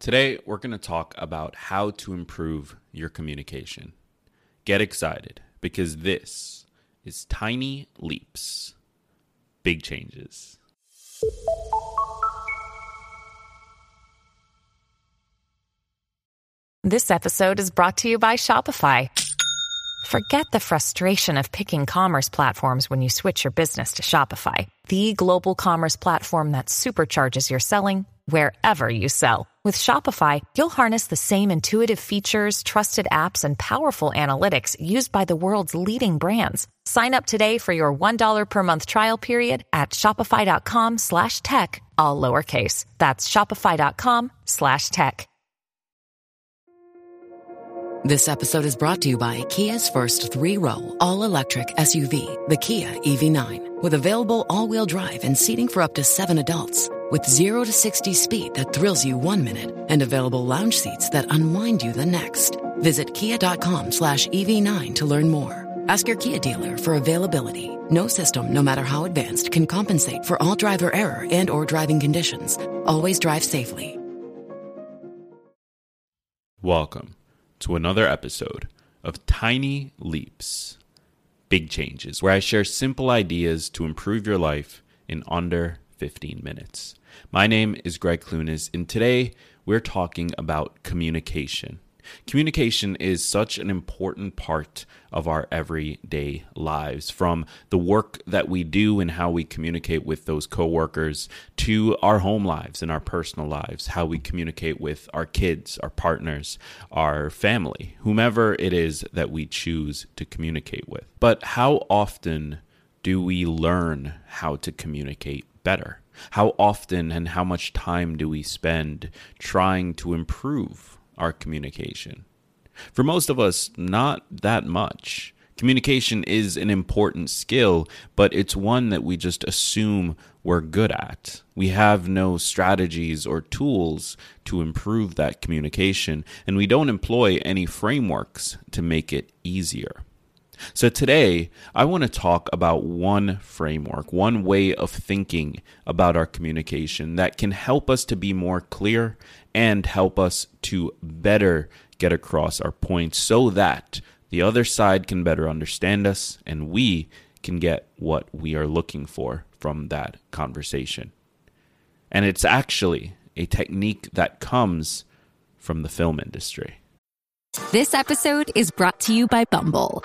Today, we're going to talk about how to improve your communication. Get excited because this is Tiny Leaps, Big Changes. This episode is brought to you by Shopify. Forget the frustration of picking commerce platforms when you switch your business to Shopify, the global commerce platform that supercharges your selling wherever you sell. With Shopify, you'll harness the same intuitive features, trusted apps, and powerful analytics used by the world's leading brands. Sign up today for your $1 per month trial period at shopify.com slash tech, all lowercase. That's shopify.com slash tech. This episode is brought to you by Kia's first three-row, all-electric SUV, the Kia EV9, with available all-wheel drive and seating for up to seven adults with 0 to 60 speed that thrills you one minute and available lounge seats that unwind you the next. Visit kia.com slash EV9 to learn more. Ask your Kia dealer for availability. No system, no matter how advanced, can compensate for all driver error and or driving conditions. Always drive safely. Welcome to another episode of Tiny Leaps, Big Changes, where I share simple ideas to improve your life in under 15 minutes. My name is Gregg Clunis, and today we're talking about communication. Communication is such an important part of our everyday lives, from the work that we do and how we communicate with those coworkers to our home lives and our personal lives, how we communicate with our kids, our partners, our family, whomever it is that we choose to communicate with. But how often do we learn how to communicate better? How often and how much time do we spend trying to improve our communication? For most of us, not that much. Communication is an important skill, but it's one that we just assume we're good at. We have no strategies or tools to improve that communication, and we don't employ any frameworks to make it easier. So today, I want to talk about one framework, one way of thinking about our communication that can help us to be more clear and help us to better get across our points so that the other side can better understand us and we can get what we are looking for from that conversation. And it's actually a technique that comes from the film industry. This episode is brought to you by Bumble.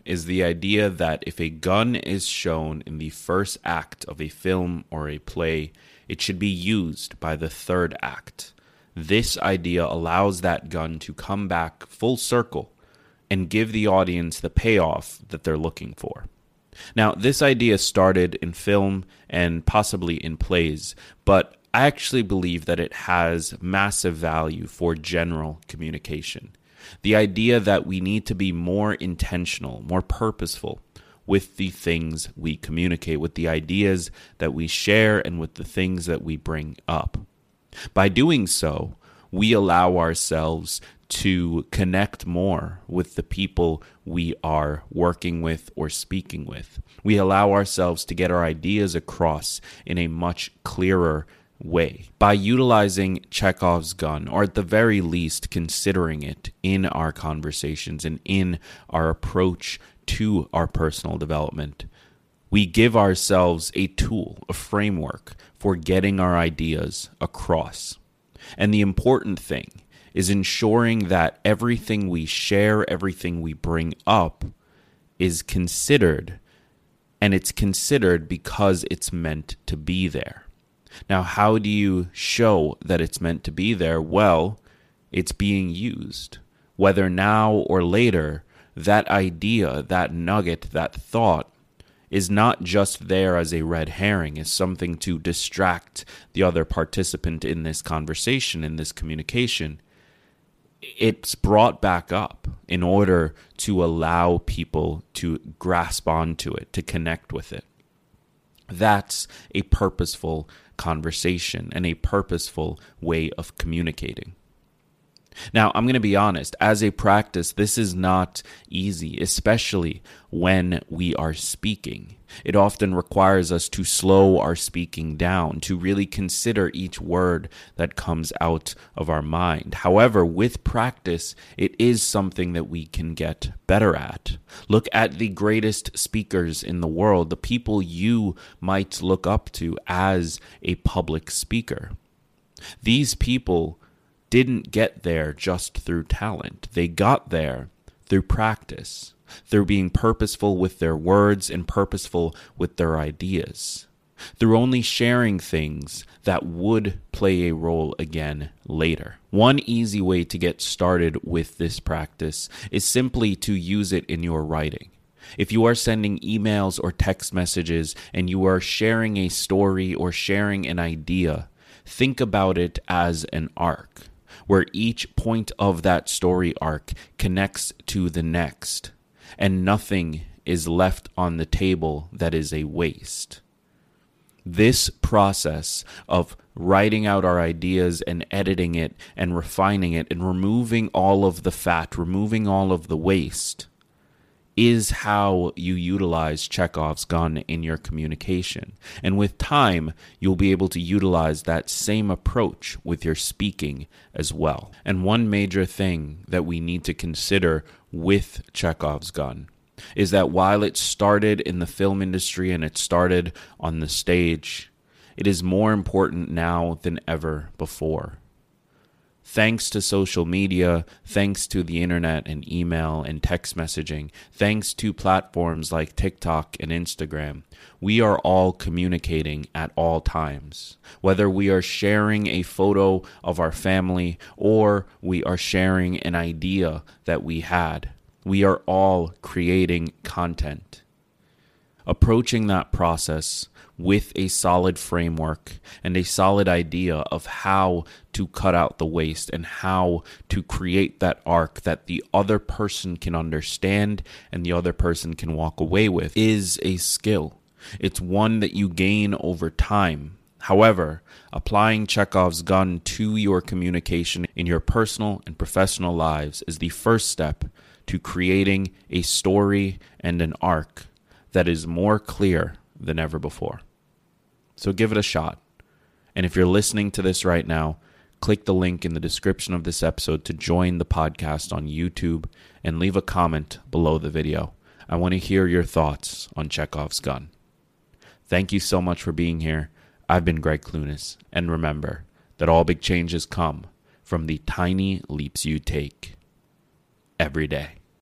is the idea that if a gun is shown in the first act of a film or a play, it should be used by the third act. This idea allows that gun to come back full circle and give the audience the payoff that they're looking for. Now, this idea started in film and possibly in plays, but I actually believe that it has massive value for general communication. The idea that we need to be more intentional, more purposeful with the things we communicate, with the ideas that we share, and with the things that we bring up. By doing so, we allow ourselves to connect more with the people we are working with or speaking with. We allow ourselves to get our ideas across in a much clearer way by utilizing Chekhov's gun, or at the very least, considering it in our conversations and in our approach to our personal development. We give ourselves a tool, a framework for getting our ideas across. And the important thing is ensuring that everything we share, everything we bring up, is considered. And it's considered because it's meant to be there. Now, how do you show that it's meant to be there? Well, it's being used. Whether now or later, that idea, that nugget, that thought is not just there as a red herring, as something to distract the other participant in this conversation, in this communication. it's brought back up in order to allow people to grasp onto it, to connect with it. That's a purposeful conversation and a purposeful way of communicating. Now, I'm going to be honest, as a practice, this is not easy, especially when we are speaking. It often requires us to slow our speaking down, to really consider each word that comes out of our mind. However, with practice, it is something that we can get better at. Look at the greatest speakers in the world, the people you might look up to as a public speaker. These people didn't get there just through talent. They got there through practice, through being purposeful with their words and purposeful with their ideas, through only sharing things that would play a role again later. One easy way to get started with this practice is simply to use it in your writing. If you are sending emails or text messages and you are sharing a story or sharing an idea, think about it as an arc where each point of that story arc connects to the next, and nothing is left on the table that is a waste. This process of writing out our ideas and editing it and refining it and removing all of the fat, removing all of the waste, is how you utilize Chekhov's gun in your communication. And with time, you'll be able to utilize that same approach with your speaking as well. And one major thing that we need to consider with Chekhov's gun is that while it started in the film industry and it started on the stage, it is more important now than ever before thanks to social media, thanks to the internet and email and text messaging, thanks to platforms like TikTok and Instagram, we are all communicating at all times. Whether we are sharing a photo of our family or we are sharing an idea that we had, we are all creating content. Approaching that process with a solid framework and a solid idea of how to cut out the waste and how to create that arc that the other person can understand and the other person can walk away with is a skill. It's one that you gain over time. However, applying Chekhov's gun to your communication in your personal and professional lives is the first step to creating a story and an arc that is more clear than ever before. So give it a shot. And if you're listening to this right now, click the link in the description of this episode to join the podcast on YouTube and leave a comment below the video. I want to hear your thoughts on Chekhov's gun. Thank you so much for being here. I've been Gregg Clunis, and remember that all big changes come from the tiny leaps you take every day.